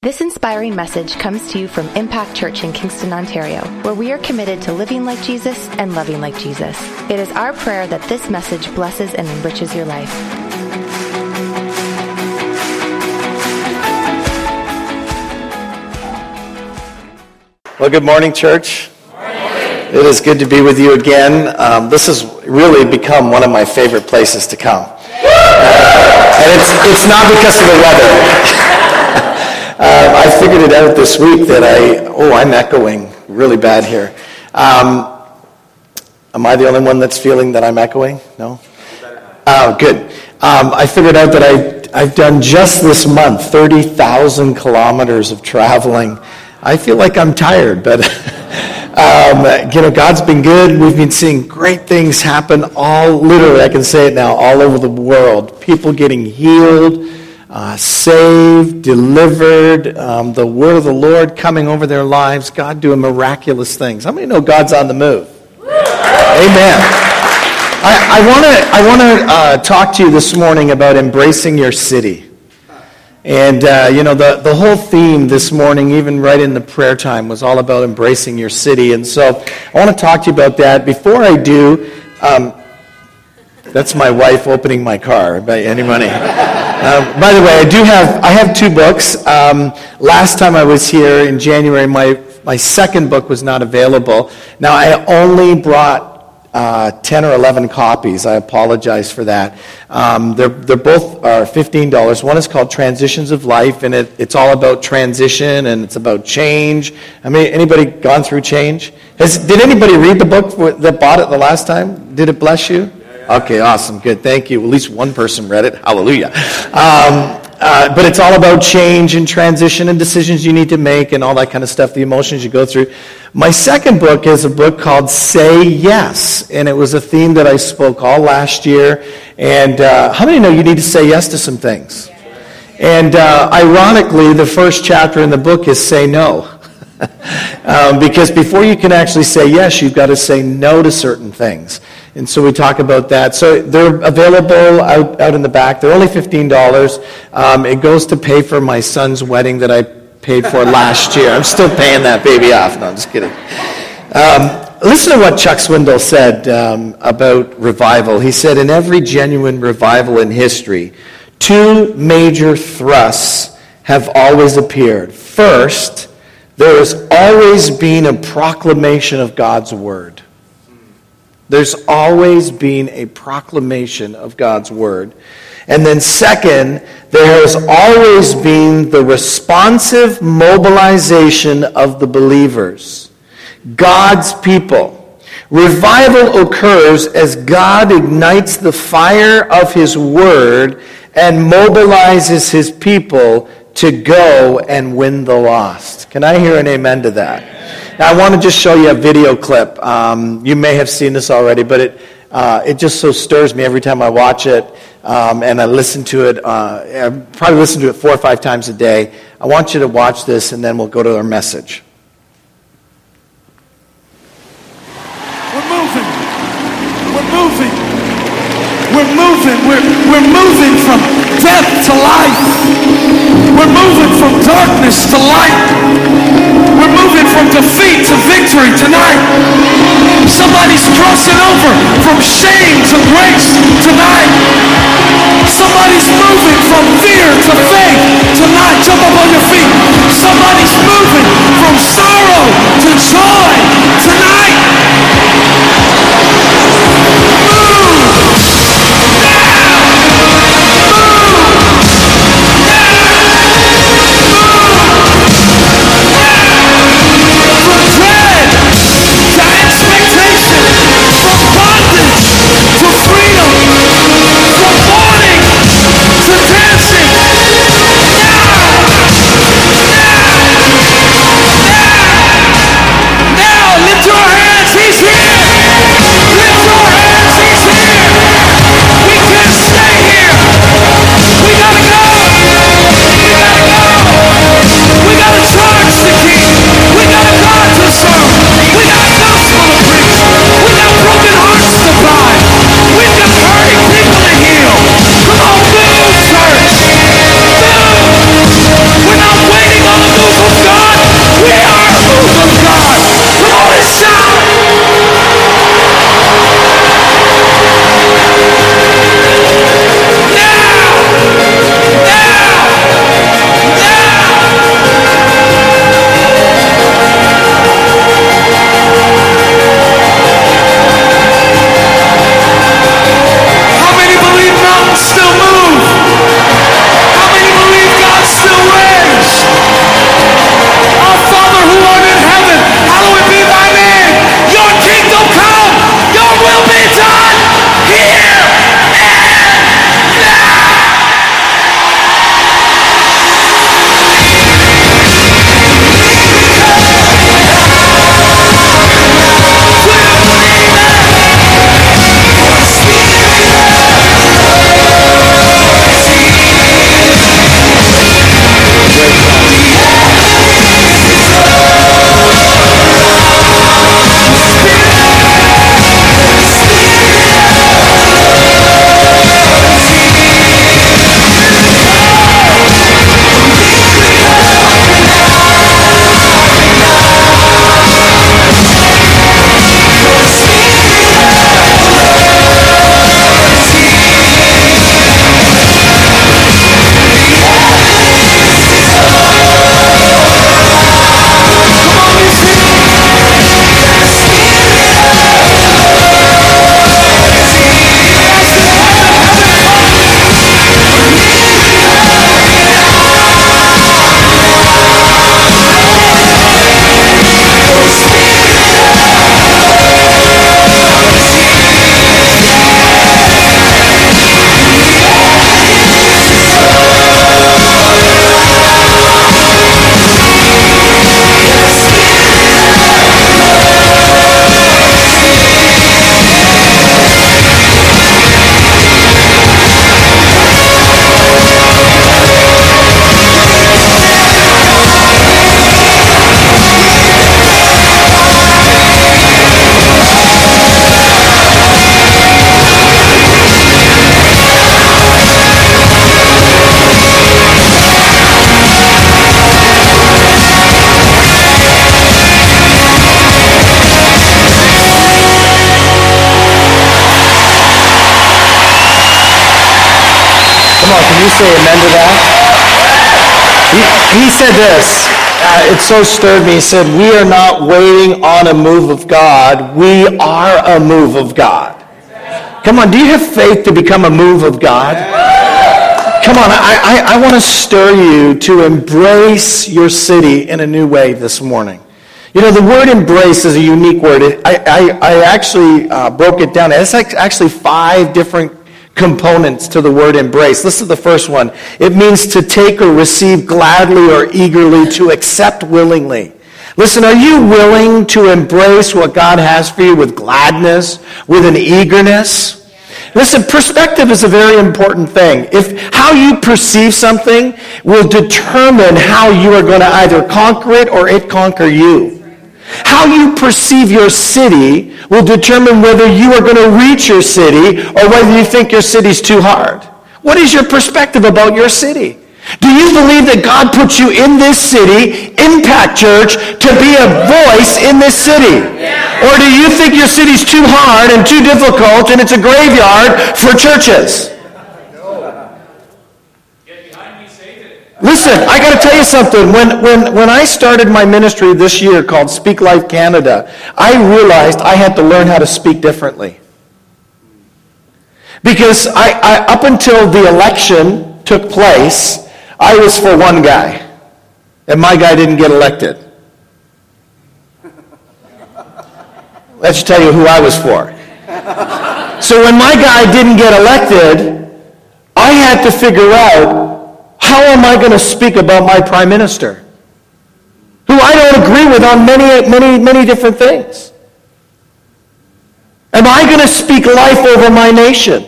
This inspiring message comes to you from Impact Church in Kingston, Ontario, where we are committed to living like Jesus and loving like Jesus. It is our prayer that this message blesses and enriches your life. Well, good morning, church. It is good to be with you again. Um, this has really become one of my favorite places to come. And it's, it's not because of the weather. Uh, I figured it out this week that I, oh, I'm echoing really bad here. Um, am I the only one that's feeling that I'm echoing? No? Oh, good. Um, I figured out that I, I've done just this month 30,000 kilometers of traveling. I feel like I'm tired, but um, you know, God's been good. We've been seeing great things happen all, literally, I can say it now, all over the world. People getting healed uh, saved, delivered, um, the word of the Lord coming over their lives, God doing miraculous things. How many know God's on the move? Amen. I want to I want to uh, talk to you this morning about embracing your city. And, uh, you know, the, the whole theme this morning, even right in the prayer time, was all about embracing your city. And so I want to talk to you about that. Before I do, um, that's my wife opening my car. By any money? Uh, by the way, I do have I have two books. Um, last time I was here in January, my my second book was not available. Now I only brought uh, 10 or 11 copies. I apologize for that. Um, they're, they're both are $15. One is called Transitions of Life, and it, it's all about transition and it's about change. I mean, anybody gone through change? Has, did anybody read the book that bought it the last time? Did it bless you? Okay, awesome, good, thank you. At least one person read it. Hallelujah. Um, uh, but it's all about change and transition and decisions you need to make and all that kind of stuff, the emotions you go through. My second book is a book called Say Yes, and it was a theme that I spoke all last year. And uh, how many know you need to say yes to some things? And uh, ironically, the first chapter in the book is Say No. um, because before you can actually say yes, you've got to say no to certain things. And so we talk about that. So they're available out, out in the back. They're only $15. Um, it goes to pay for my son's wedding that I paid for last year. I'm still paying that baby off. No, I'm just kidding. Um, listen to what Chuck Swindoll said um, about revival. He said, In every genuine revival in history, two major thrusts have always appeared. First, there has always been a proclamation of God's word. There's always been a proclamation of God's word. And then, second, there has always been the responsive mobilization of the believers, God's people. Revival occurs as God ignites the fire of his word and mobilizes his people to go and win the lost. Can I hear an amen to that? Now, I want to just show you a video clip. Um, you may have seen this already, but it, uh, it just so stirs me every time I watch it um, and I listen to it. Uh, I probably listen to it four or five times a day. I want you to watch this, and then we'll go to our message. We're moving. We're moving. We're moving. We're, we're moving from death to life. We're moving from darkness to light. We're moving from defeat to victory tonight. Somebody's crossing over from shame to grace tonight. Somebody's moving from fear to faith tonight. Jump up on your feet. Somebody's moving from sorrow to joy tonight. You say amen to that? He, he said this. Uh, it so stirred me. He said, We are not waiting on a move of God. We are a move of God. Come on, do you have faith to become a move of God? Come on, I, I, I want to stir you to embrace your city in a new way this morning. You know, the word embrace is a unique word. I, I, I actually uh, broke it down. It's like actually five different components to the word embrace. This is the first one. It means to take or receive gladly or eagerly, to accept willingly. Listen, are you willing to embrace what God has for you with gladness, with an eagerness? Listen, perspective is a very important thing. If how you perceive something will determine how you are going to either conquer it or it conquer you. How you perceive your city will determine whether you are going to reach your city or whether you think your city's too hard. What is your perspective about your city? Do you believe that God put you in this city, Impact Church, to be a voice in this city? Or do you think your city's too hard and too difficult and it's a graveyard for churches? Listen, I got to tell you something. When, when, when I started my ministry this year called Speak Life Canada, I realized I had to learn how to speak differently. Because I, I, up until the election took place, I was for one guy, and my guy didn't get elected. That should tell you who I was for. So when my guy didn't get elected, I had to figure out how am I going to speak about my prime minister? Who I don't agree with on many, many, many different things. Am I going to speak life over my nation?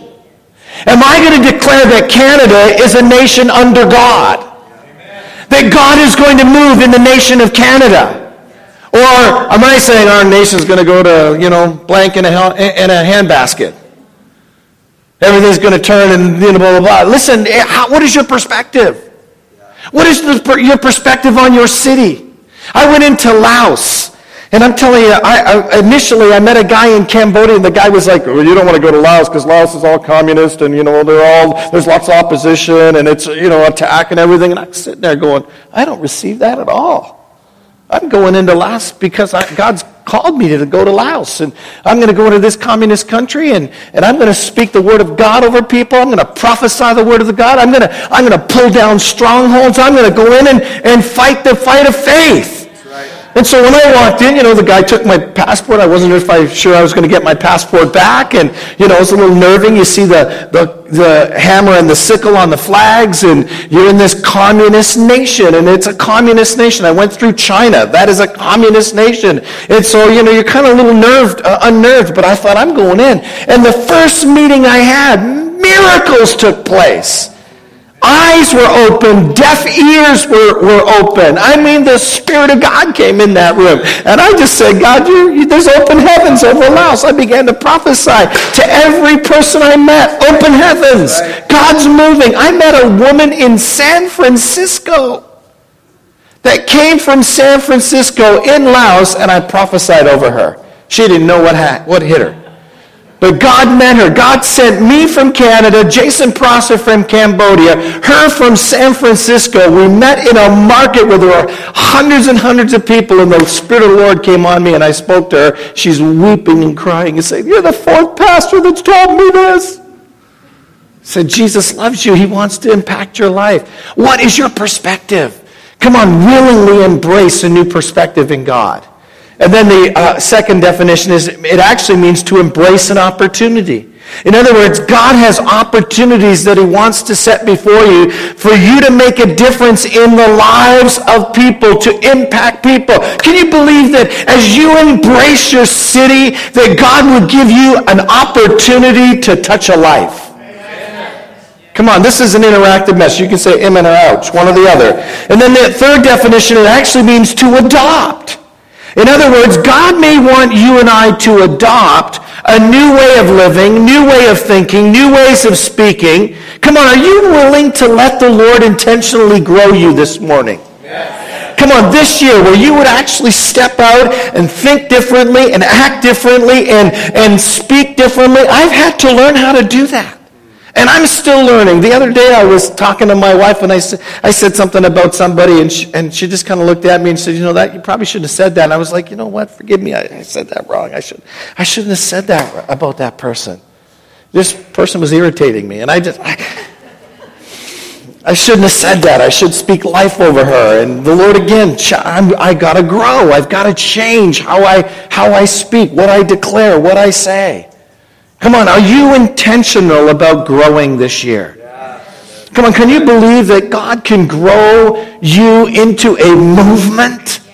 Am I going to declare that Canada is a nation under God? That God is going to move in the nation of Canada? Or am I saying our nation is going to go to, you know, blank in a, in a handbasket? Everything's going to turn and you know, blah, blah, blah. Listen, eh, how, what is your perspective? What is the, your perspective on your city? I went into Laos. And I'm telling you, I, I, initially I met a guy in Cambodia, and the guy was like, well, "You don't want to go to Laos because Laos is all communist, and you know they're all there's lots of opposition, and it's you know attack and everything." And I'm sitting there going, "I don't receive that at all." I'm going into Laos because I, God's called me to go to Laos. And I'm going to go into this communist country and, and I'm going to speak the word of God over people. I'm going to prophesy the word of the God. I'm going to, I'm going to pull down strongholds. I'm going to go in and, and fight the fight of faith. And so when I walked in, you know, the guy took my passport. I wasn't if I, sure I was going to get my passport back. And, you know, it was a little nerving. You see the, the, the hammer and the sickle on the flags, and you're in this communist nation, and it's a communist nation. I went through China. That is a communist nation. And so, you know, you're kind of a little nerved, uh, unnerved, but I thought, I'm going in. And the first meeting I had, miracles took place. Eyes were open, deaf ears were, were open. I mean, the Spirit of God came in that room. And I just said, God, you, you, there's open heavens over Laos. I began to prophesy to every person I met. Open heavens. God's moving. I met a woman in San Francisco that came from San Francisco in Laos, and I prophesied over her. She didn't know what, ha- what hit her. But God met her. God sent me from Canada, Jason Prosser from Cambodia, her from San Francisco. We met in a market where there were hundreds and hundreds of people, and the Spirit of the Lord came on me, and I spoke to her. She's weeping and crying and saying, You're the fourth pastor that's told me this. I said, Jesus loves you. He wants to impact your life. What is your perspective? Come on, willingly embrace a new perspective in God. And then the uh, second definition is it actually means to embrace an opportunity. In other words, God has opportunities that He wants to set before you for you to make a difference in the lives of people, to impact people. Can you believe that as you embrace your city, that God will give you an opportunity to touch a life? Come on, this is an interactive message. You can say amen or ouch, one or the other. And then the third definition, it actually means to adopt. In other words, God may want you and I to adopt a new way of living, new way of thinking, new ways of speaking. Come on, are you willing to let the Lord intentionally grow you this morning? Come on, this year where you would actually step out and think differently and act differently and, and speak differently. I've had to learn how to do that. And I'm still learning. The other day I was talking to my wife and I, said, I said something about somebody and she, and she just kind of looked at me and said, you know, that you probably shouldn't have said that. And I was like, you know what? Forgive me. I, I said that wrong. I, should, I shouldn't have said that about that person. This person was irritating me. And I just, I, I shouldn't have said that. I should speak life over her. And the Lord again, I'm, I got to grow. I've got to change how I, how I speak, what I declare, what I say. Come on, are you intentional about growing this year? Come on, can you believe that God can grow you into a movement?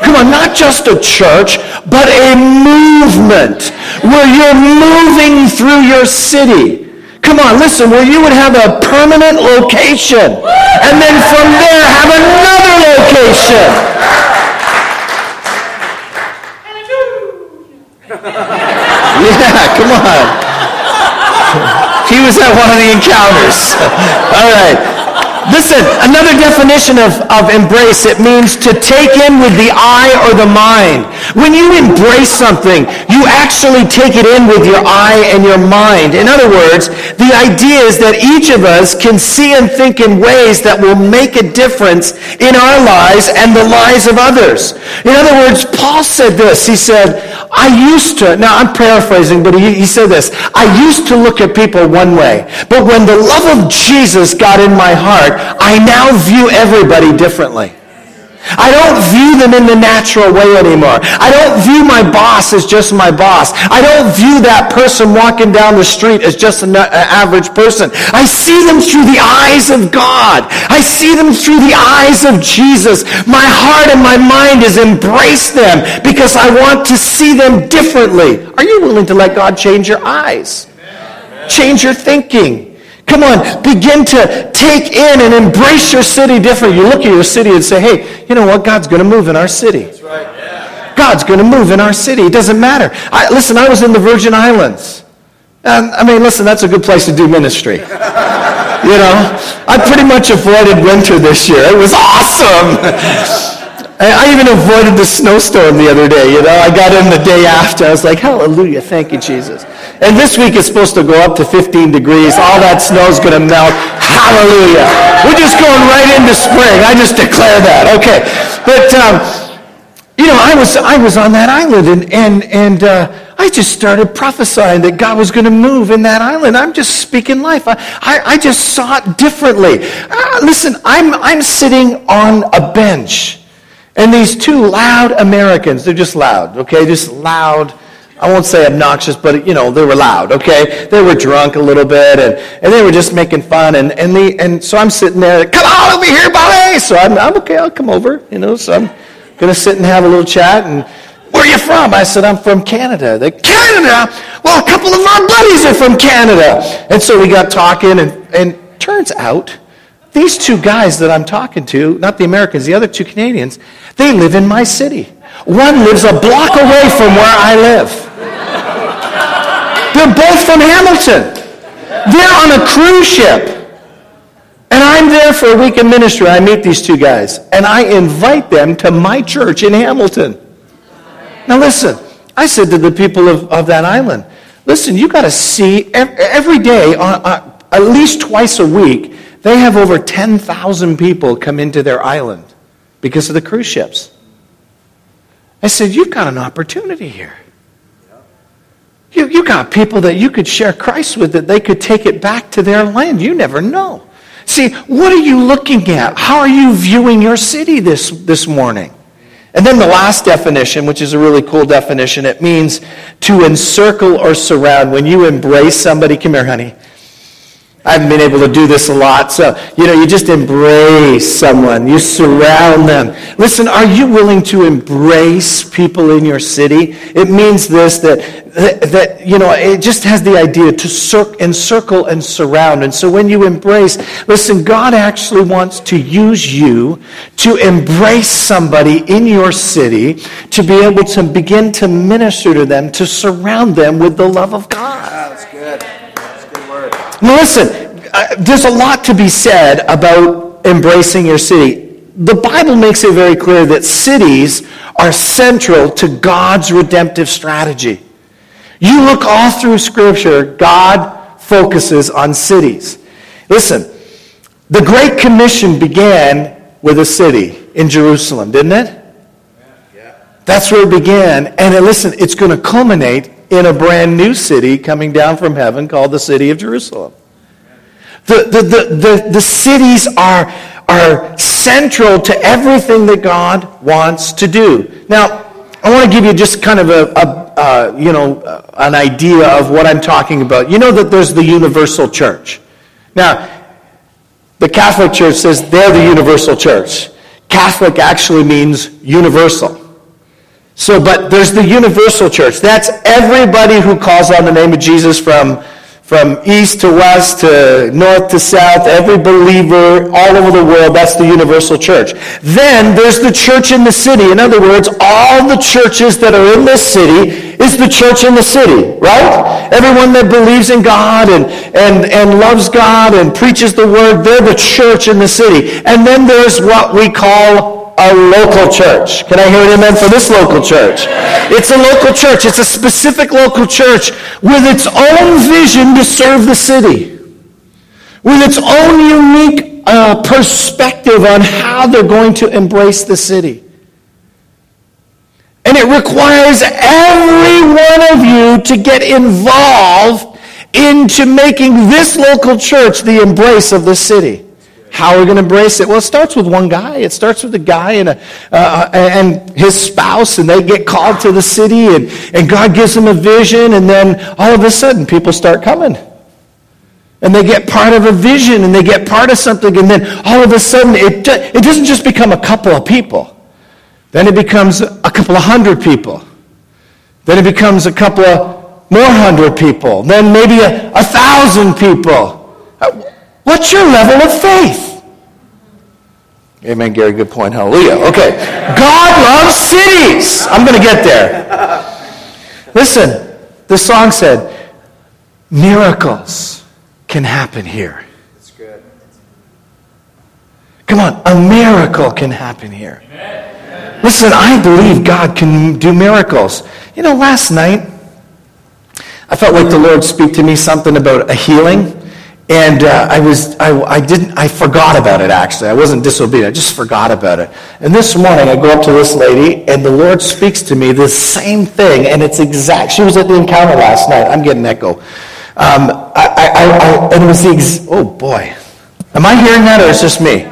Come on, not just a church, but a movement where you're moving through your city. Come on, listen, where you would have a permanent location and then from there have another location. Come on. He was at one of the encounters. All right. Listen, another definition of, of embrace, it means to take in with the eye or the mind. When you embrace something, you actually take it in with your eye and your mind. In other words, the idea is that each of us can see and think in ways that will make a difference in our lives and the lives of others. In other words, Paul said this. He said, I used to, now I'm paraphrasing, but he, he said this, I used to look at people one way, but when the love of Jesus got in my heart, I now view everybody differently. I don't view them in the natural way anymore. I don't view my boss as just my boss. I don't view that person walking down the street as just an uh, average person. I see them through the eyes of God. I see them through the eyes of Jesus. My heart and my mind is embrace them because I want to see them differently. Are you willing to let God change your eyes? Change your thinking? Come on, begin to take in and embrace your city different. You look at your city and say, hey, you know what? God's going to move in our city. God's going to move in our city. It doesn't matter. I, listen, I was in the Virgin Islands. And, I mean, listen, that's a good place to do ministry. you know, I pretty much avoided winter this year. It was awesome. I even avoided the snowstorm the other day. You know, I got in the day after. I was like, hallelujah, thank you, Jesus. And this week is supposed to go up to 15 degrees. All that snow's going to melt. Hallelujah. We're just going right into spring. I just declare that. Okay. But, um, you know, I was, I was on that island and, and, and uh, I just started prophesying that God was going to move in that island. I'm just speaking life. I, I, I just saw it differently. Uh, listen, I'm, I'm sitting on a bench. And these two loud Americans, they're just loud, okay? Just loud I won't say obnoxious, but you know, they were loud, okay? They were drunk a little bit and, and they were just making fun and, and the and so I'm sitting there, come on over here, Bobby! So I'm, I'm okay, I'll come over, you know, so I'm gonna sit and have a little chat and where are you from? I said, I'm from Canada. They, Canada? Well, a couple of our buddies are from Canada. And so we got talking and, and turns out these two guys that I'm talking to, not the Americans, the other two Canadians, they live in my city. One lives a block away from where I live. They're both from Hamilton. They're on a cruise ship. And I'm there for a week in ministry. I meet these two guys. And I invite them to my church in Hamilton. Now listen, I said to the people of, of that island, listen, you got to see every day, uh, uh, at least twice a week, they have over 10,000 people come into their island because of the cruise ships. I said, you've got an opportunity here. You, you got people that you could share Christ with that they could take it back to their land. You never know. See, what are you looking at? How are you viewing your city this, this morning? And then the last definition, which is a really cool definition, it means to encircle or surround. When you embrace somebody, come here, honey. I haven't been able to do this a lot. So, you know, you just embrace someone, you surround them. Listen, are you willing to embrace people in your city? It means this that, that, that you know, it just has the idea to cir- encircle and surround. And so when you embrace, listen, God actually wants to use you to embrace somebody in your city, to be able to begin to minister to them, to surround them with the love of God. Now listen, uh, there's a lot to be said about embracing your city. The Bible makes it very clear that cities are central to God's redemptive strategy. You look all through Scripture, God focuses on cities. Listen, the Great Commission began with a city in Jerusalem, didn't it? That's where it began. And listen, it's going to culminate in a brand new city coming down from heaven called the city of Jerusalem. The, the, the, the, the cities are, are central to everything that God wants to do. Now, I want to give you just kind of a, a you know, an idea of what I'm talking about. You know that there's the universal church. Now, the Catholic Church says they're the universal church. Catholic actually means universal. So, but there's the universal church. That's everybody who calls on the name of Jesus from from east to west to north to south, every believer all over the world, that's the universal church. Then there's the church in the city. In other words, all the churches that are in this city is the church in the city, right? Everyone that believes in God and, and, and loves God and preaches the word, they're the church in the city. And then there's what we call a local church. Can I hear an amen for this local church? It's a local church. It's a specific local church with its own vision to serve the city, with its own unique uh, perspective on how they're going to embrace the city. And it requires every one of you to get involved into making this local church the embrace of the city. How are we going to embrace it? Well, it starts with one guy. It starts with a guy and, a, uh, and his spouse, and they get called to the city, and, and God gives them a vision, and then all of a sudden, people start coming. And they get part of a vision, and they get part of something, and then all of a sudden, it, it doesn't just become a couple of people. Then it becomes a couple of hundred people. Then it becomes a couple of more hundred people. Then maybe a, a thousand people. What's your level of faith? Amen, Gary. Good point. Hallelujah. Okay. God loves cities. I'm going to get there. Listen, the song said, miracles can happen here. That's good. Come on, a miracle can happen here. Amen. Listen, I believe God can do miracles. You know, last night, I felt like the Lord speak to me something about a healing. And uh, I was, I, I didn't, I forgot about it actually. I wasn't disobedient. I just forgot about it. And this morning I go up to this lady and the Lord speaks to me this same thing. And it's exact. She was at the encounter last night. I'm getting echo. Um, I, I, I, and it was the, ex- oh boy. Am I hearing that or is this me?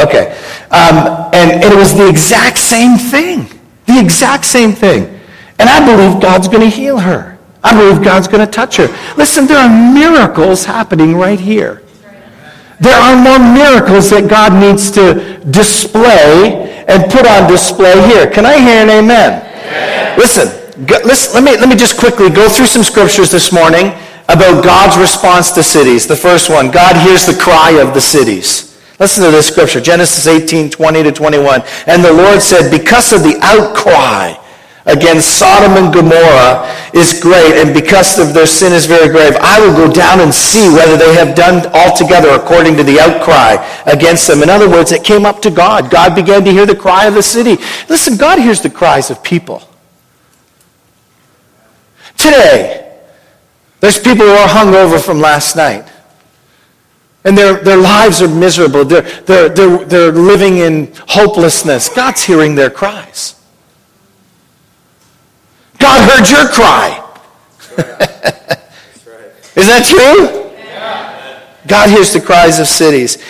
Okay. Um, and, and it was the exact same thing. The exact same thing. And I believe God's going to heal her. I believe God's going to touch her. Listen, there are miracles happening right here. There are more miracles that God needs to display and put on display here. Can I hear an amen? amen. Listen, go, listen let, me, let me just quickly go through some scriptures this morning about God's response to cities. The first one, God hears the cry of the cities. Listen to this scripture, Genesis 18, 20 to 21. And the Lord said, because of the outcry against Sodom and Gomorrah is great, and because of their sin is very grave. I will go down and see whether they have done altogether according to the outcry against them. In other words, it came up to God. God began to hear the cry of the city. Listen, God hears the cries of people. Today, there's people who are hungover from last night. And their, their lives are miserable. They're, they're, they're, they're living in hopelessness. God's hearing their cries. God heard your cry. Is that true? God hears the cries of cities.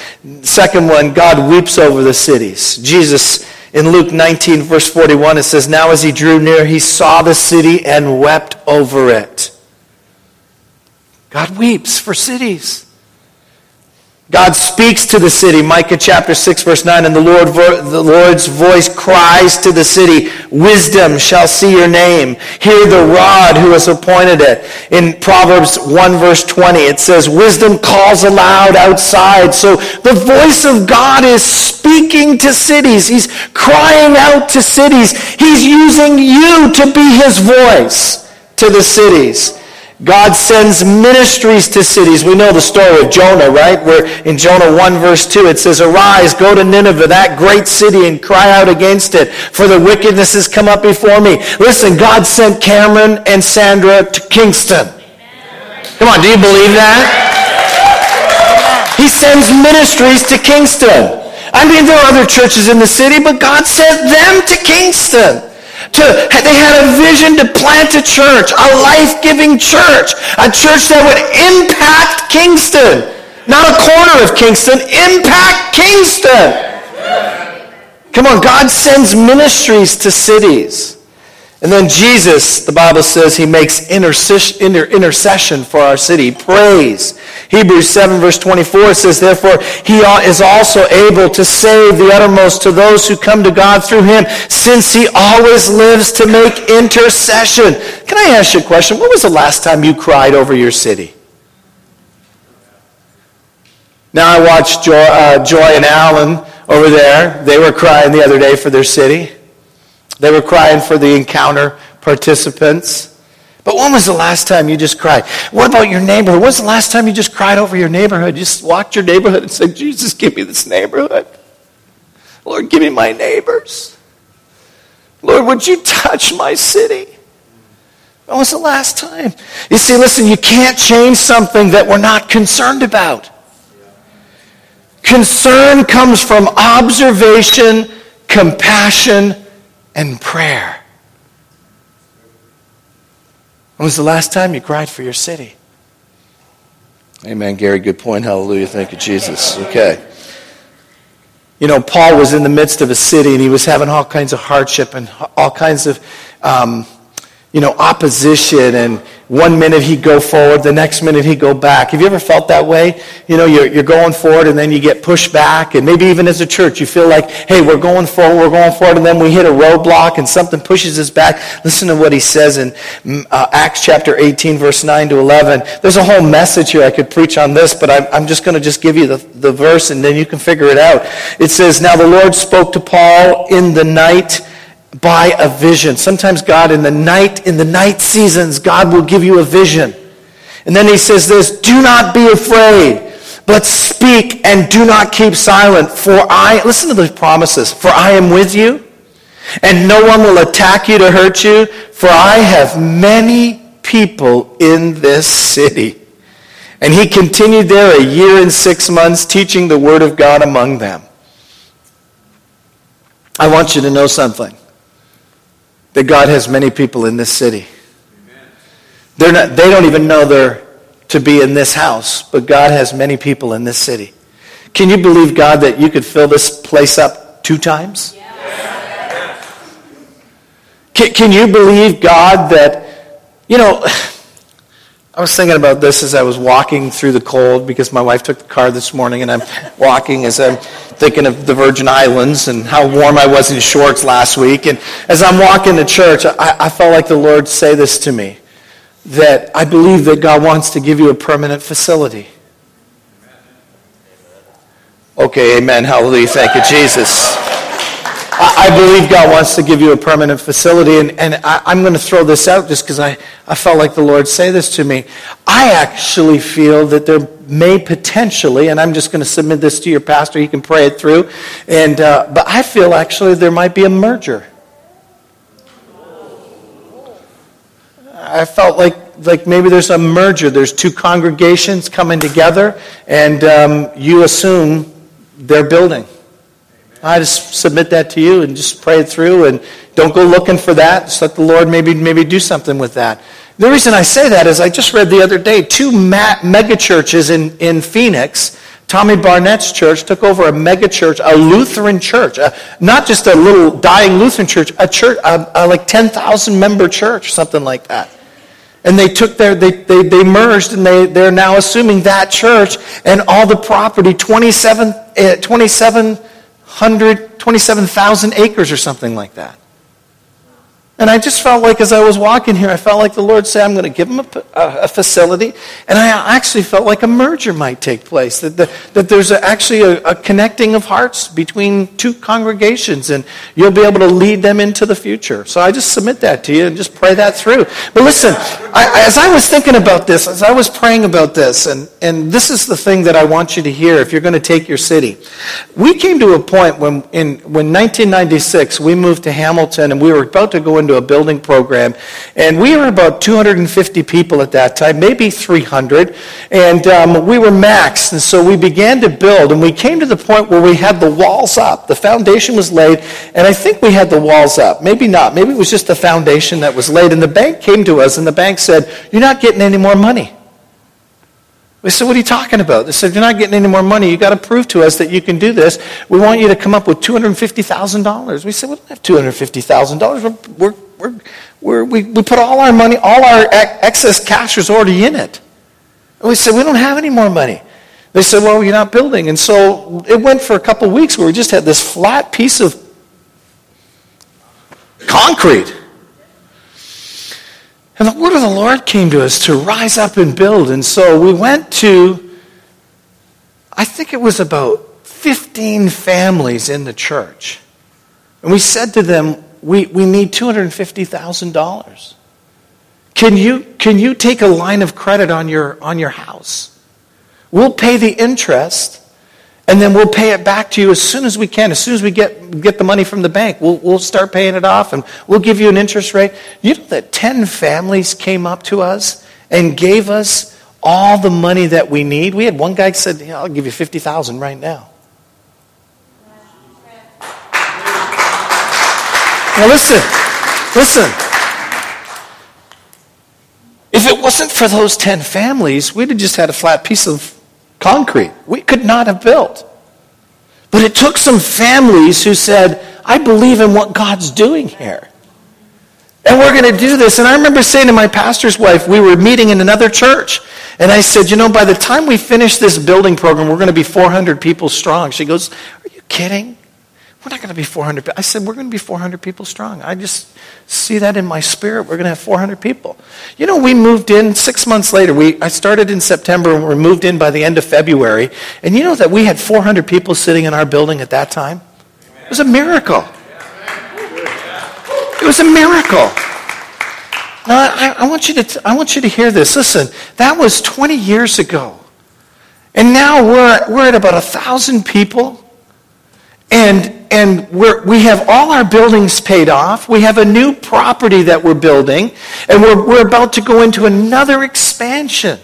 Second one, God weeps over the cities. Jesus, in Luke 19, verse 41, it says, Now as he drew near, he saw the city and wept over it. God weeps for cities. God speaks to the city. Micah chapter 6 verse 9. And the, Lord, the Lord's voice cries to the city, Wisdom shall see your name. Hear the rod who has appointed it. In Proverbs 1 verse 20 it says, Wisdom calls aloud outside. So the voice of God is speaking to cities. He's crying out to cities. He's using you to be his voice to the cities. God sends ministries to cities. We know the story of Jonah, right? Where in Jonah 1 verse 2 it says, Arise, go to Nineveh, that great city, and cry out against it, for the wickedness has come up before me. Listen, God sent Cameron and Sandra to Kingston. Come on, do you believe that? He sends ministries to Kingston. I mean, there are other churches in the city, but God sent them to Kingston. To, they had a vision to plant a church, a life-giving church, a church that would impact Kingston. Not a corner of Kingston, impact Kingston. Come on, God sends ministries to cities. And then Jesus, the Bible says, he makes intercession for our city. Praise. Hebrews 7 verse 24 says, Therefore, he is also able to save the uttermost to those who come to God through him, since he always lives to make intercession. Can I ask you a question? When was the last time you cried over your city? Now I watched Joy, uh, Joy and Alan over there. They were crying the other day for their city. They were crying for the encounter participants. But when was the last time you just cried? What about your neighborhood? When was the last time you just cried over your neighborhood? You just walked your neighborhood and said, Jesus, give me this neighborhood. Lord, give me my neighbors. Lord, would you touch my city? When was the last time? You see, listen, you can't change something that we're not concerned about. Concern comes from observation, compassion, and prayer. When was the last time you cried for your city? Amen, Gary. Good point. Hallelujah. Thank you, Jesus. Okay. You know, Paul was in the midst of a city and he was having all kinds of hardship and all kinds of, um, you know, opposition and one minute he'd go forward, the next minute he'd go back. Have you ever felt that way? You know, you're, you're going forward and then you get pushed back. And maybe even as a church, you feel like, hey, we're going forward, we're going forward, and then we hit a roadblock and something pushes us back. Listen to what he says in mm, uh, Acts chapter 18, verse 9 to 11. There's a whole message here I could preach on this, but I'm, I'm just going to just give you the, the verse and then you can figure it out. It says, Now the Lord spoke to Paul in the night by a vision. Sometimes God in the night, in the night seasons, God will give you a vision. And then he says this, do not be afraid, but speak and do not keep silent. For I, listen to the promises, for I am with you, and no one will attack you to hurt you, for I have many people in this city. And he continued there a year and six months, teaching the word of God among them. I want you to know something that God has many people in this city. They're not, they don't even know they're to be in this house, but God has many people in this city. Can you believe, God, that you could fill this place up two times? Can, can you believe, God, that, you know, I was thinking about this as I was walking through the cold because my wife took the car this morning and I'm walking as I'm thinking of the Virgin Islands and how warm I was in shorts last week. And as I'm walking to church, I, I felt like the Lord say this to me that I believe that God wants to give you a permanent facility. Okay, amen. Hallelujah. Thank you, Jesus. I, believe God wants to give you a permanent facility. And, and I, am going to throw this out just because I, I felt like the Lord say this to me. I actually feel that there may potentially, and I'm just going to submit this to your pastor, he can pray it through. And, uh, but I feel actually there might be a merger. I felt like like maybe there's a merger. There's two congregations coming together, and um, you assume their building. I just submit that to you and just pray it through and don't go looking for that. Just let the Lord maybe, maybe do something with that. The reason I say that is I just read the other day two mega churches in, in Phoenix. Tommy Barnett's church took over a mega church, a Lutheran church, a, not just a little dying Lutheran church, a church, a, a like 10,000 member church, something like that. And they took their, they, they, they merged and they, they're now assuming that church and all the property, 27, uh, 27 127,000 acres or something like that. And I just felt like as I was walking here, I felt like the Lord said, I'm going to give them a, a, a facility. And I actually felt like a merger might take place, that, the, that there's a, actually a, connecting of hearts between two congregations, and you'll be able to lead them into the future. So I just submit that to you and just pray that through. But listen, I, as I was thinking about this, as I was praying about this, and, and this is the thing that I want you to hear if you're going to take your city. We came to a point when, in when 1996, we moved to Hamilton, and we were about to go into a building program, and we were about 250 people at that time, maybe 300, and um, we were maxed, and so we began to build, and we came to the point where we had the walls up. The foundation was laid, and I think we had the walls up. Maybe not. Maybe it was just the foundation that was laid, and the bank came to us, and the bank said, You're not getting any more money. We said, What are you talking about? They said, You're not getting any more money. You've got to prove to us that you can do this. We want you to come up with $250,000. We said, We don't have $250,000. We're, we're, we're, we, we put all our money, all our excess cash is already in it. And we said, We don't have any more money. They said, Well, you're not building. And so it went for a couple of weeks where we just had this flat piece of concrete. And the word of the Lord came to us to rise up and build. And so we went to, I think it was about 15 families in the church. And we said to them, we, we need $250,000. Can you, can you take a line of credit on your, on your house? We'll pay the interest and then we'll pay it back to you as soon as we can. As soon as we get, get the money from the bank, we'll, we'll start paying it off and we'll give you an interest rate. You know that 10 families came up to us and gave us all the money that we need? We had one guy said, yeah, I'll give you 50000 right now. Now listen, listen. If it wasn't for those 10 families, we'd have just had a flat piece of concrete. We could not have built. But it took some families who said, I believe in what God's doing here. And we're going to do this. And I remember saying to my pastor's wife, we were meeting in another church. And I said, you know, by the time we finish this building program, we're going to be 400 people strong. She goes, are you kidding? We're not going to be 400. people. I said, we're going to be 400 people strong. I just see that in my spirit. We're going to have 400 people. You know, we moved in six months later. We, I started in September and we moved in by the end of February. And you know that we had 400 people sitting in our building at that time? It was a miracle. It was a miracle. Now, I, I want you to, I want you to hear this. Listen, that was 20 years ago. And now we're, we're at about a 1,000 people. And and we have all our buildings paid off. We have a new property that we're building, and we're, we're about to go into another expansion.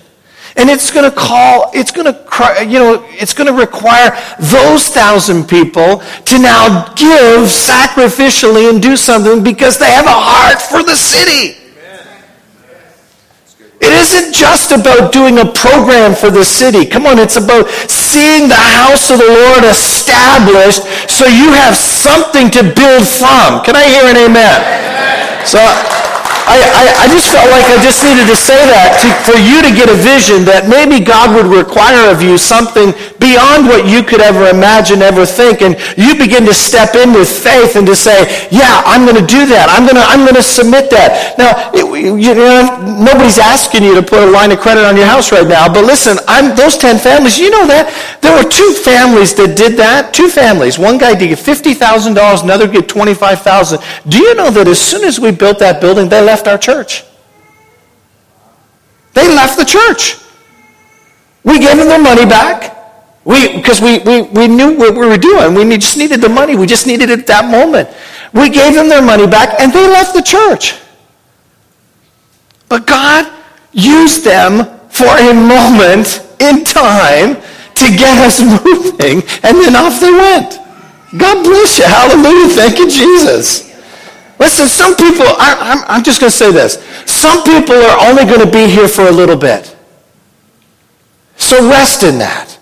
And it's going to call, it's going to, you know, it's going to require those thousand people to now give sacrificially and do something because they have a heart for the city. It isn't just about doing a program for the city. Come on, it's about seeing the house of the Lord established so you have something to build from. Can I hear an amen? amen. So I, I, I, just felt like I just needed to say that to, for you to get a vision that maybe God would require of you something beyond what you could ever imagine, ever think. And you begin to step in with faith and to say, yeah, I'm going to do that. I'm going to, I'm going to submit that. Now, it, you know, nobody's asking you to put a line of credit on your house right now. But listen, I'm, those 10 families, you know that? There were two families that did that. Two families. One guy did $50,000, another get 25,000. Do you know that as soon as we built that building, they left our church. They left the church. We gave them their money back. We, because we, we, we knew what we were doing. We just needed the money. We just needed it at that moment. We gave them their money back and they left the church. But God used them for a moment in time to get us moving and then off they went. God bless you. Hallelujah. Thank you, Jesus. Listen, some people, I, am just going to say this. Some people are only going to be here for a little bit. So rest in that.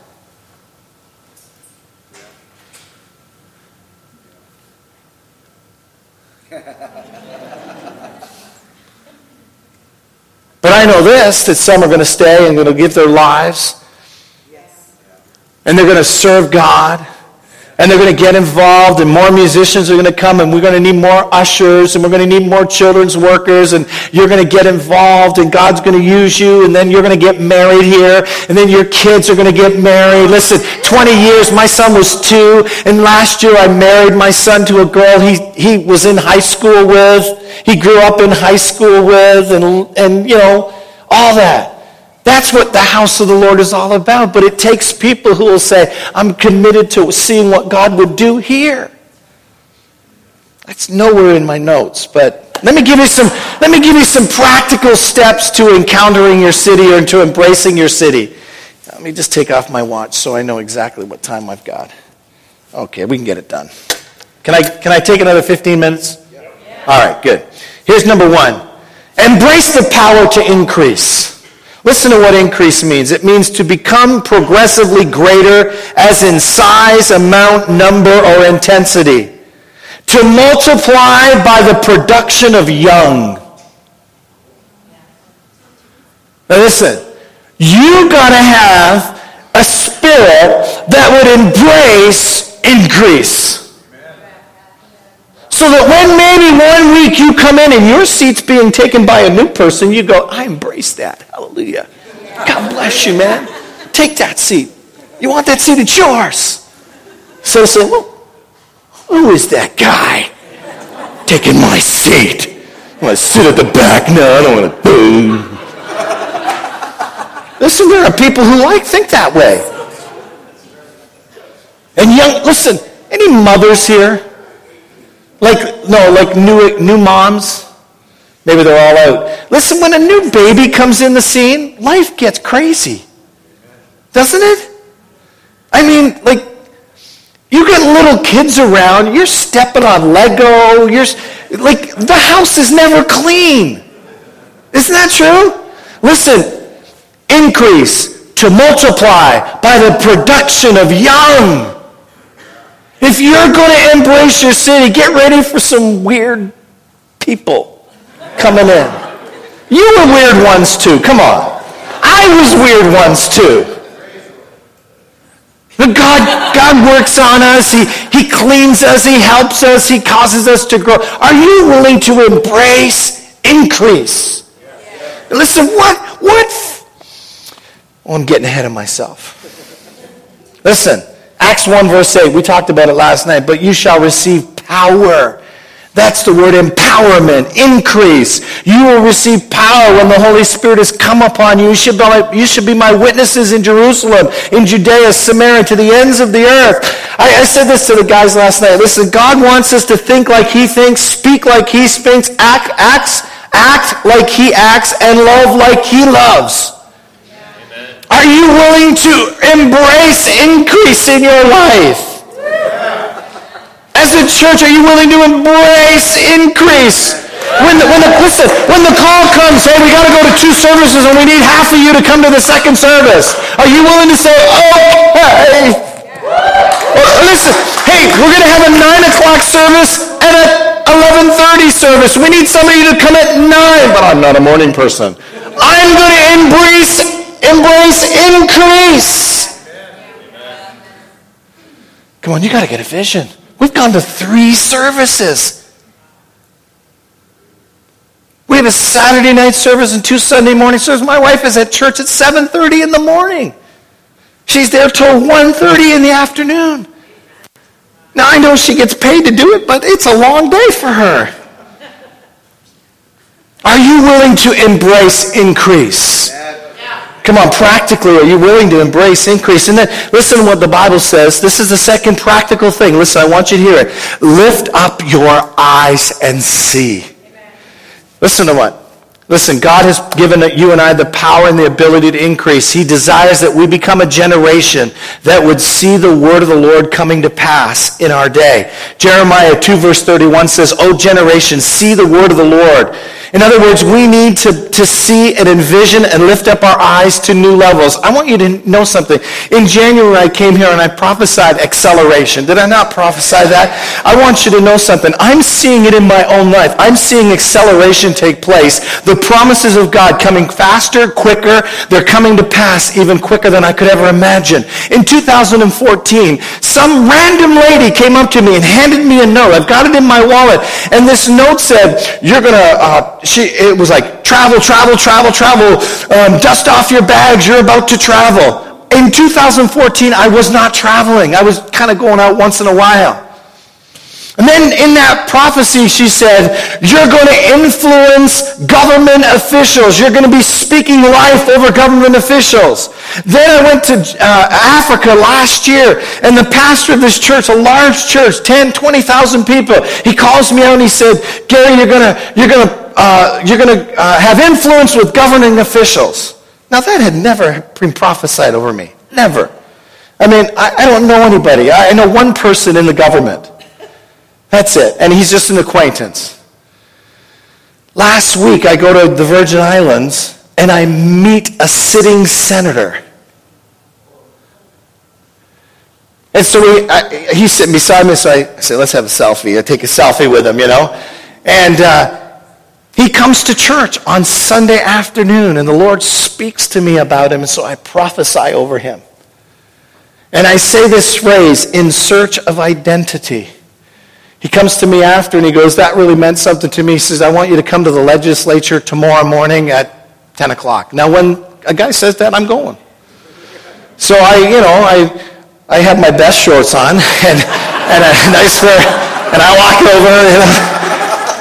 But I know this that some are going to stay and going to give their lives. And they're going to serve God. And they're going to get involved and more musicians are going to come and we're going to need more ushers and we're going to need more children's workers and you're going to get involved and God's going to use you and then you're going to get married here and then your kids are going to get married. Listen, 20 years, my son was two and last year I married my son to a girl he, he was in high school with, he grew up in high school with and, and you know, all that. That's what the house of the Lord is all about. But it takes people who will say, I'm committed to seeing what God would do here. That's nowhere in my notes, but let me give you some, let me give you some practical steps to encountering your city or to embracing your city. Let me just take off my watch so I know exactly what time I've got. Okay, we can get it done. Can I, can I take another 15 minutes? All right, good. Here's number one. Embrace the power to increase. Listen to what increase means. It means to become progressively greater as in size, amount, number, or intensity. To multiply by the production of young. Now listen, you got to have a spirit that would embrace increase. So that when maybe one week you come in and your seat's being taken by a new person, you go, I embrace that. Hallelujah. God bless you, man. Take that seat. You want that seat? It's yours. So say, well, who is that guy taking my seat? I want to sit at the back. No, I don't want to. Boom. Listen, there are people who like think that way. And young, listen, any mothers here? Like, no, like new, new moms. Maybe they're all out. Listen, when a new baby comes in the scene, life gets crazy. Doesn't it? I mean, like, you get little kids around, you're stepping on Lego, you're, like, the house is never clean. Isn't that true? Listen, increase to multiply by the production of young. If you're going to embrace your city, get ready for some weird people coming in. You were weird ones too. Come on. I was weird ones too. But God, God works on us. He, he cleans us. He helps us. He causes us to grow. Are you willing to embrace increase? Listen, what, what? Oh, I'm getting ahead of myself. Listen, Acts 1 verse 8, we talked about it last night, but you shall receive power. That's the word empowerment, increase. You will receive power when the Holy Spirit has come upon you. You should, be my, you should be my witnesses in Jerusalem, in Judea, Samaria, to the ends of the earth. I, I said this to the guys last night. Listen, God wants us to think like he thinks, speak like he speaks, act, acts, act like he acts, and love like he loves. Are you willing to embrace increase in your life? As a church, are you willing to embrace increase? When the, when the, listen, when the call comes, hey, we got to go to two services and we need half of you to come to the second service. Are you willing to say, okay? listen, hey, we're going to have a 9 o'clock service and a 11.30 service. We need somebody to come at 9, but I'm not a morning person. I'm going to embrace Embrace increase. Come on, you got to get a vision. We've gone to three services. We have a Saturday night service and two Sunday morning services. My wife is at church at 7:30 in the morning. She's there till 1:30 in the afternoon. Now I know she gets paid to do it, but it's a long day for her. Are you willing to embrace increase? Come on, practically, are you willing to embrace increase? And then listen to what the Bible says. This is the second practical thing. Listen, I want you to hear it. Lift up your eyes and see. Listen to what? Listen, God has given you and I the power and the ability to increase. He desires that we become a generation that would see the word of the Lord coming to pass in our day. Jeremiah 2 verse 31 says, O generation, see the word of the Lord. In other words, we need to, to see and envision and lift up our eyes to new levels. I want you to know something. In January, I came here and I prophesied acceleration. Did I not prophesy that? I want you to know something. I'm seeing it in my own life. I'm seeing acceleration take place. The promises of God coming faster, quicker. They're coming to pass even quicker than I could ever imagine. In 2014, some random lady came up to me and handed me a note. I've got it in my wallet. And this note said, you're going to, uh, she, it was like, travel, travel, travel, travel. Um, dust off your bags. You're about to travel. In 2014, I was not traveling. I was kind of going out once in a while. And then in that prophecy, she said, You're going to influence government officials. You're going to be speaking life over government officials. Then I went to uh, Africa last year, and the pastor of this church, a large church, 10, 20,000 people, he calls me out and he said, Gary, you're going to, you're going to, uh, you're going to uh, have influence with governing officials. Now, that had never been prophesied over me. Never. I mean, I, I don't know anybody. I know one person in the government. That's it. And he's just an acquaintance. Last week, I go to the Virgin Islands and I meet a sitting senator. And so we, I, he's sitting beside me, so I say, let's have a selfie. I take a selfie with him, you know. And uh, he comes to church on Sunday afternoon, and the Lord speaks to me about him, and so I prophesy over him. And I say this phrase, in search of identity. He comes to me after and he goes, That really meant something to me. He says, I want you to come to the legislature tomorrow morning at 10 o'clock. Now, when a guy says that, I'm going. So I, you know, I, I have my best shorts on and, and a nice pair, and I walk over, you know.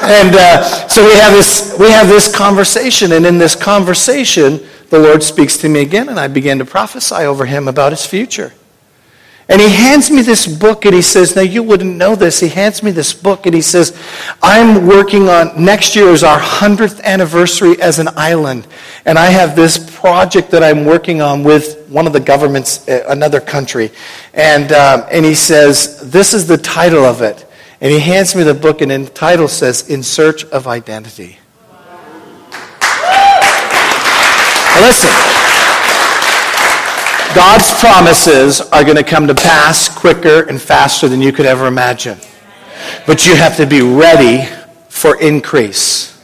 And uh, so we have, this, we have this conversation, and in this conversation, the Lord speaks to me again, and I begin to prophesy over him about his future. And he hands me this book and he says, Now you wouldn't know this. He hands me this book and he says, I'm working on, next year is our 100th anniversary as an island. And I have this project that I'm working on with one of the governments, uh, another country. And, um, and he says, This is the title of it. And he hands me the book and the title says, In Search of Identity. Now listen. God's promises are going to come to pass quicker and faster than you could ever imagine. But you have to be ready for increase.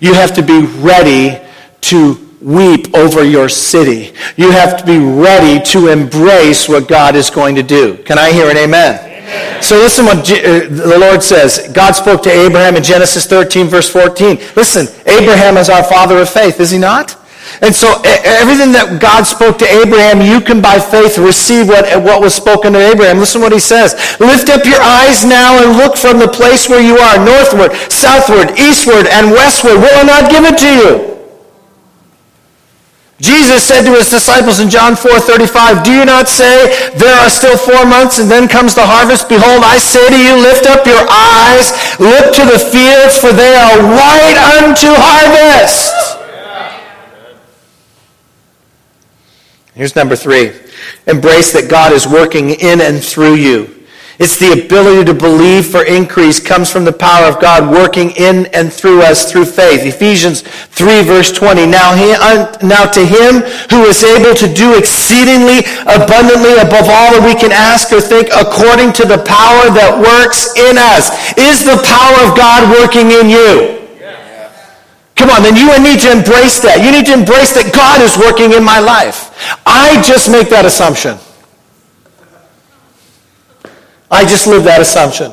You have to be ready to weep over your city. You have to be ready to embrace what God is going to do. Can I hear an amen? So listen what uh, the Lord says. God spoke to Abraham in Genesis 13 verse 14. Listen, Abraham is our father of faith, is he not? And so everything that God spoke to Abraham, you can by faith receive what, what was spoken to Abraham. Listen what he says. Lift up your eyes now and look from the place where you are, northward, southward, eastward, and westward. Will I not give it to you? Jesus said to his disciples in John 4:35, "Do you not say, there are still 4 months and then comes the harvest? Behold, I say to you, lift up your eyes, look to the fields, for they are white unto harvest." Here's number three. Embrace that God is working in and through you. It's the ability to believe for increase comes from the power of God working in and through us through faith. Ephesians 3 verse 20. Now, he, now to him who is able to do exceedingly abundantly above all that we can ask or think according to the power that works in us. Is the power of God working in you? Come on, then you need to embrace that. You need to embrace that God is working in my life. I just make that assumption. I just live that assumption.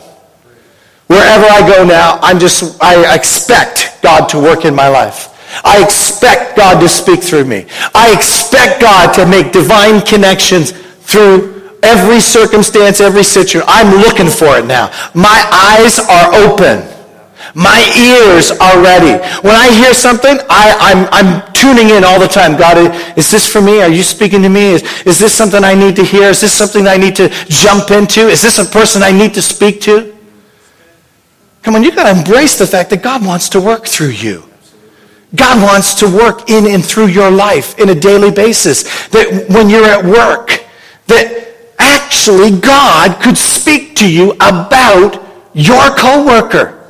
Wherever I go now, I'm just, I expect God to work in my life. I expect God to speak through me. I expect God to make divine connections through every circumstance, every situation. I'm looking for it now. My eyes are open. My ears are ready. When I hear something, I, am tuning in all the time. God, is this for me? Are you speaking to me? Is, is this something I need to hear? Is this something I need to jump into? Is this a person I need to speak to? Come on, you've got to embrace the fact that God wants to work through you. God wants to work in and through your life in a daily basis. That when you're at work, that actually God could speak to you about your coworker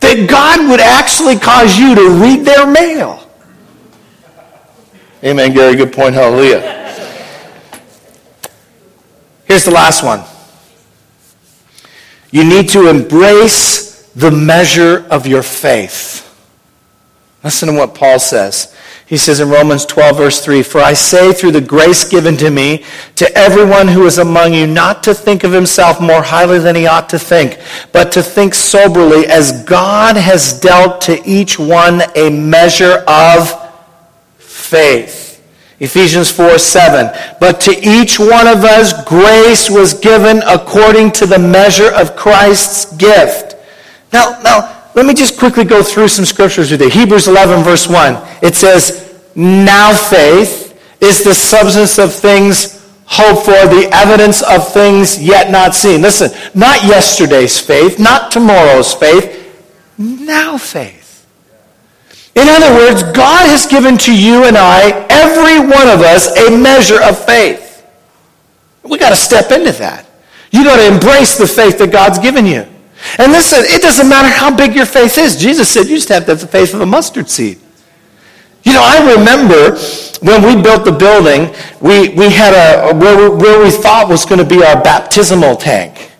that God would actually cause you to read their mail. Amen, Gary. Good point. Hallelujah. Here's the last one. You need to embrace the measure of your faith. Listen to what Paul says. He says in Romans 12, verse 3 For I say, through the grace given to me, to everyone who is among you, not to think of himself more highly than he ought to think, but to think soberly, as God has dealt to each one a measure of faith. Ephesians 4 7. But to each one of us grace was given according to the measure of Christ's gift. Now, now, let me just quickly go through some scriptures with you. Hebrews 11, verse 1. It says, Now faith is the substance of things hoped for, the evidence of things yet not seen. Listen, not yesterday's faith, not tomorrow's faith, now faith. In other words, God has given to you and I, every one of us, a measure of faith. We got to step into that. You got to embrace the faith that God's given you. And listen, it doesn't matter how big your faith is. Jesus said you just have to have the faith of a mustard seed. You know, I remember when we built the building, we, we had a, where we, where we thought was going to be our baptismal tank.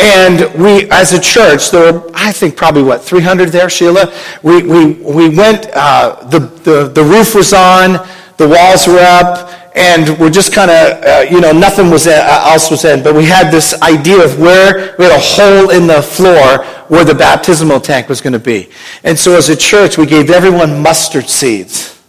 And we, as a church, there were, I think, probably what, 300 there, Sheila? We, we, we went, uh, the, the, the roof was on, the walls were up, and we're just kind of, uh, you know, nothing was in, uh, else was in. But we had this idea of where, we had a hole in the floor where the baptismal tank was going to be. And so as a church, we gave everyone mustard seeds.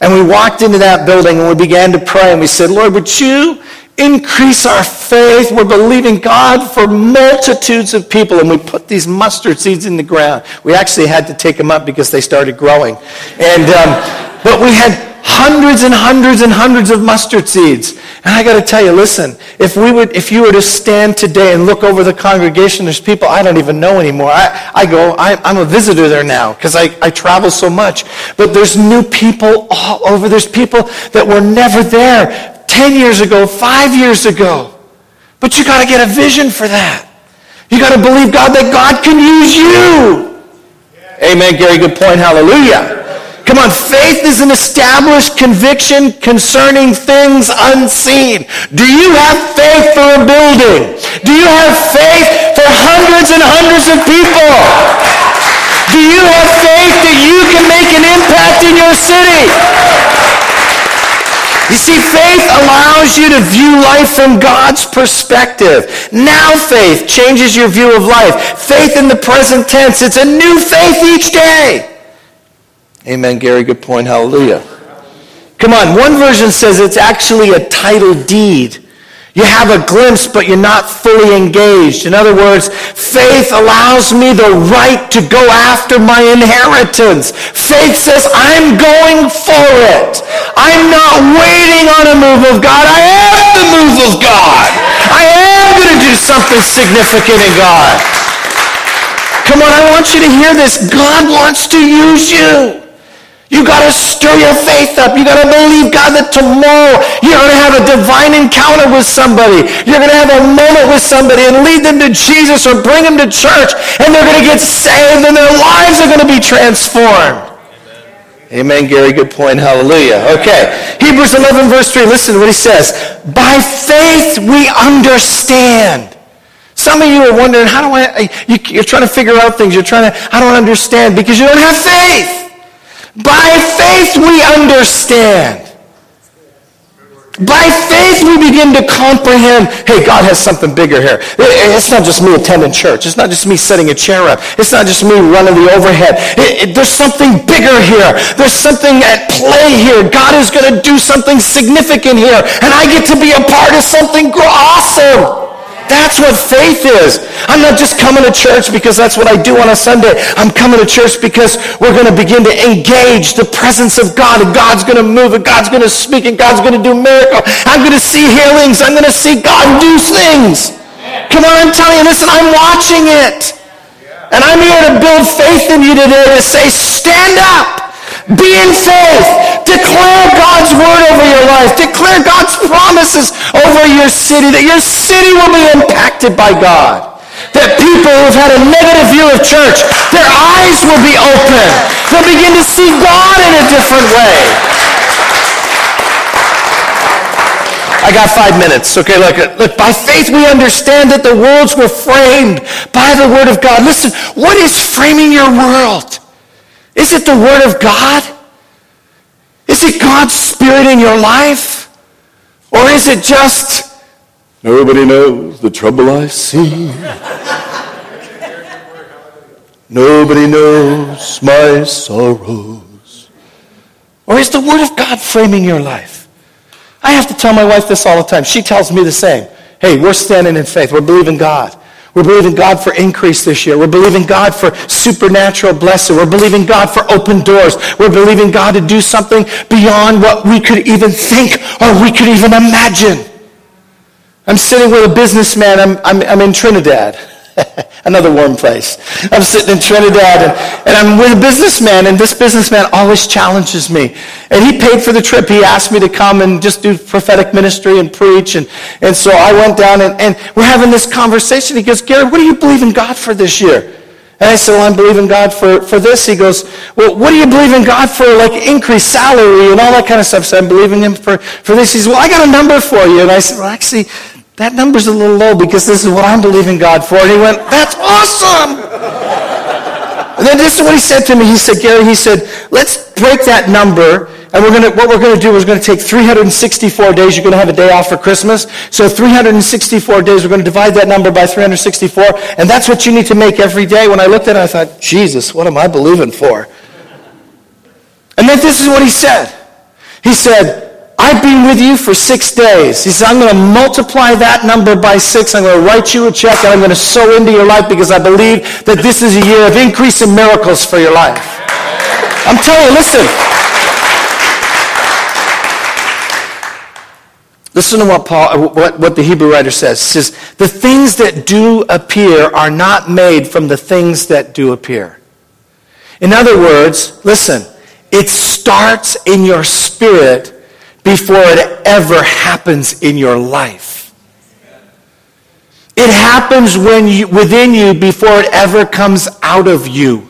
And we walked into that building and we began to pray and we said, Lord, would you increase our faith. We're believing God for multitudes of people. And we put these mustard seeds in the ground. We actually had to take them up because they started growing. And, um, but we had hundreds and hundreds and hundreds of mustard seeds. And I got to tell you, listen, if we would, if you were to stand today and look over the congregation, there's people I don't even know anymore. I, I go, I, am a visitor there now because I, I travel so much. But there's new people all over. There's people that were never there 10 years ago, five years ago. But you got to get a vision for that. You got to believe God that God can use you. Amen, Gary. Good point. Hallelujah. Come on, faith is an established conviction concerning things unseen. Do you have faith for a building? Do you have faith for hundreds and hundreds of people? Do you have faith that you can make an impact in your city? You see, faith allows you to view life from God's perspective. Now faith changes your view of life. Faith in the present tense. It's a new faith each day. Amen, Gary. Good point. Hallelujah. Come on. One version says it's actually a title deed. You have a glimpse, but you're not fully engaged. In other words, faith allows me the right to go after my inheritance. Faith says, I'm going for it. I'm not waiting on a move of God. I am the move of God. I am going to do something significant in God. Come on, I want you to hear this. God wants to use you. You got to stir your faith up. You got to believe, God, that tomorrow you're going to have a divine encounter with somebody. You're going to have a moment with somebody and lead them to Jesus or bring them to church and they're going to get saved and their lives are going to be transformed. Amen, Gary. Good point. Hallelujah. Okay. Hebrews 11, verse 3. Listen to what he says. By faith we understand. Some of you are wondering, how do I, you, are trying to figure out things. You're trying to, I don't understand because you don't have faith. By faith we understand. By faith we begin to comprehend, hey, God has something bigger here. It's not just me attending church. It's not just me setting a chair up. It's not just me running the overhead. It, it, there's something bigger here. There's something at play here. God is going to do something significant here. And I get to be a part of something awesome. That's what faith is. I'm not just coming to church because that's what I do on a Sunday. I'm coming to church because we're going to begin to engage the presence of God and God's going to move and God's going to speak and God's going to do miracles. I'm going to see healings. I'm going to see God do things. Come on, I'm telling you, listen, I'm watching it. And I'm here to build faith in you today to say, stand up. Be in faith. Declare God's word over your life. Declare God's promises over your city, that your city will be impacted by God. That people who've had a negative view of church, their eyes will be open. They'll begin to see God in a different way. I got five minutes. Okay, look, look, by faith we understand that the worlds were framed by the word of God. Listen, what is framing your world? Is it the word of God? Is it God's spirit in your life? Or is it just, nobody knows the trouble I see? nobody knows my sorrows. Or is the word of God framing your life? I have to tell my wife this all the time. She tells me the same. Hey, we're standing in faith. We're believing God. We're believing God for increase this year. We're believing God for supernatural blessing. We're believing God for open doors. We're believing God to do something beyond what we could even think or we could even imagine. I'm sitting with a businessman. I'm, I'm, I'm in Trinidad. Another warm place. I'm sitting in Trinidad and, and, I'm with a businessman, and this businessman always challenges me. And he paid for the trip. He asked me to come and just do prophetic ministry and preach. And, and so I went down and, and we're having this conversation. He goes, Gary, what do you believe in God for this year? And I said, well, I'm believing God for, for this. He goes, well, what do you believe in God for, like increased salary and all that kind of stuff? So I'm believing him for, for this. He says, well, I got a number for you. And I said, well, actually, that number's a little low because this is what I'm believing God for. And he went, that's awesome. and then this is what he said to me. He said, Gary, he said, let's break that number. And we're gonna, what we're going to do is we're going to take 364 days. You're going to have a day off for Christmas. So 364 days, we're going to divide that number by 364. And that's what you need to make every day. When I looked at it, I thought, Jesus, what am I believing for? And then this is what he said. He said, I've been with you for six days. He said, I'm going to multiply that number by six. I'm going to write you a check and I'm going to sow into your life because I believe that this is a year of increase in miracles for your life. I'm telling you, listen. Listen to what Paul, what, what the Hebrew writer says. Says, the things that do appear are not made from the things that do appear. In other words, listen, it starts in your spirit before it ever happens in your life. It happens when you, within you before it ever comes out of you.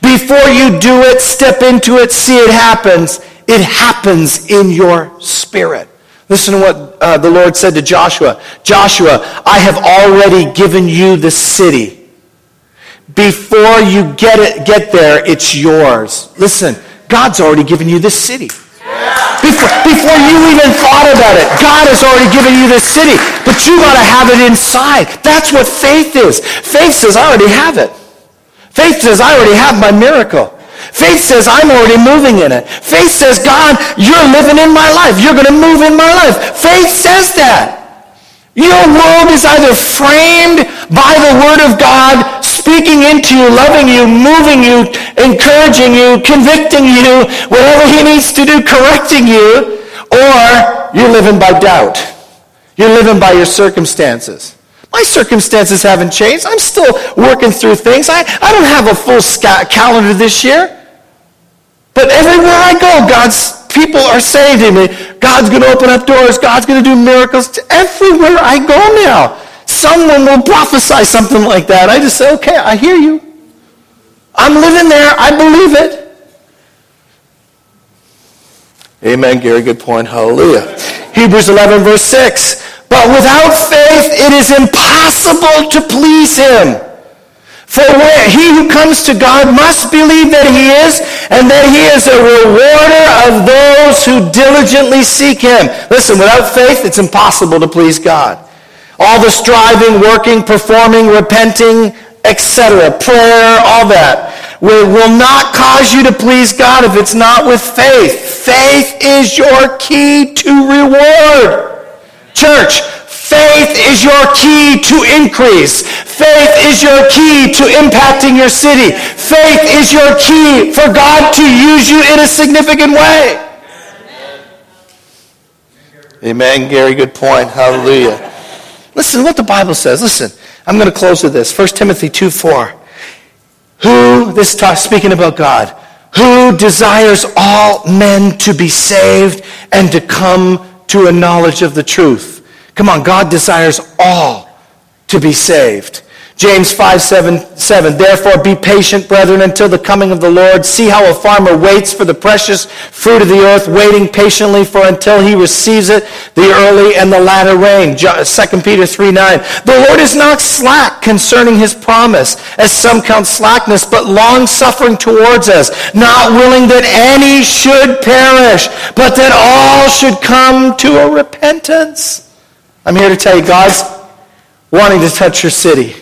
Before you do it, step into it, see it happens, it happens in your spirit. Listen to what uh, the Lord said to Joshua. Joshua, I have already given you the city. Before you get it, get there, it's yours. Listen, God's already given you this city. Before, before you even thought about it, God has already given you this city, but you got to have it inside. That's what faith is. Faith says, I already have it. Faith says, I already have my miracle. Faith says, I'm already moving in it. Faith says, God, you're living in my life. You're going to move in my life. Faith says that. Your world is either framed by the Word of God, speaking into you, loving you, moving you, encouraging you, convicting you, whatever He needs to do, correcting you, or you're living by doubt. You're living by your circumstances. My circumstances haven't changed. I'm still working through things. I, I don't have a full calendar this year. But everywhere I go, God's people are saying to me, God's going to open up doors. God's going to do miracles. Everywhere I go now, someone will prophesy something like that. I just say, okay, I hear you. I'm living there. I believe it. Amen, Gary. Good point. Hallelujah. Hebrews 11, verse 6. But without faith, it is impossible to please him. For where he who comes to God must believe that he is, and that he is a rewarder of those who diligently seek him. Listen, without faith, it's impossible to please God. All the striving, working, performing, repenting, etc., prayer, all that, will, will not cause you to please God if it's not with faith. Faith is your key to reward. Church, Faith is your key to increase. Faith is your key to impacting your city. Faith is your key for God to use you in a significant way. Amen, Gary. Good point. Hallelujah. Listen what the Bible says. Listen, I'm going to close with this. 1 Timothy 2 4. Who, this talk, speaking about God, who desires all men to be saved and to come to a knowledge of the truth. Come on, God desires all to be saved. James 5, 7, 7. Therefore be patient, brethren, until the coming of the Lord. See how a farmer waits for the precious fruit of the earth, waiting patiently for until he receives it, the early and the latter rain. 2 Peter 3, 9. The Lord is not slack concerning his promise, as some count slackness, but long suffering towards us, not willing that any should perish, but that all should come to a repentance. I'm here to tell you, God's wanting to touch your city.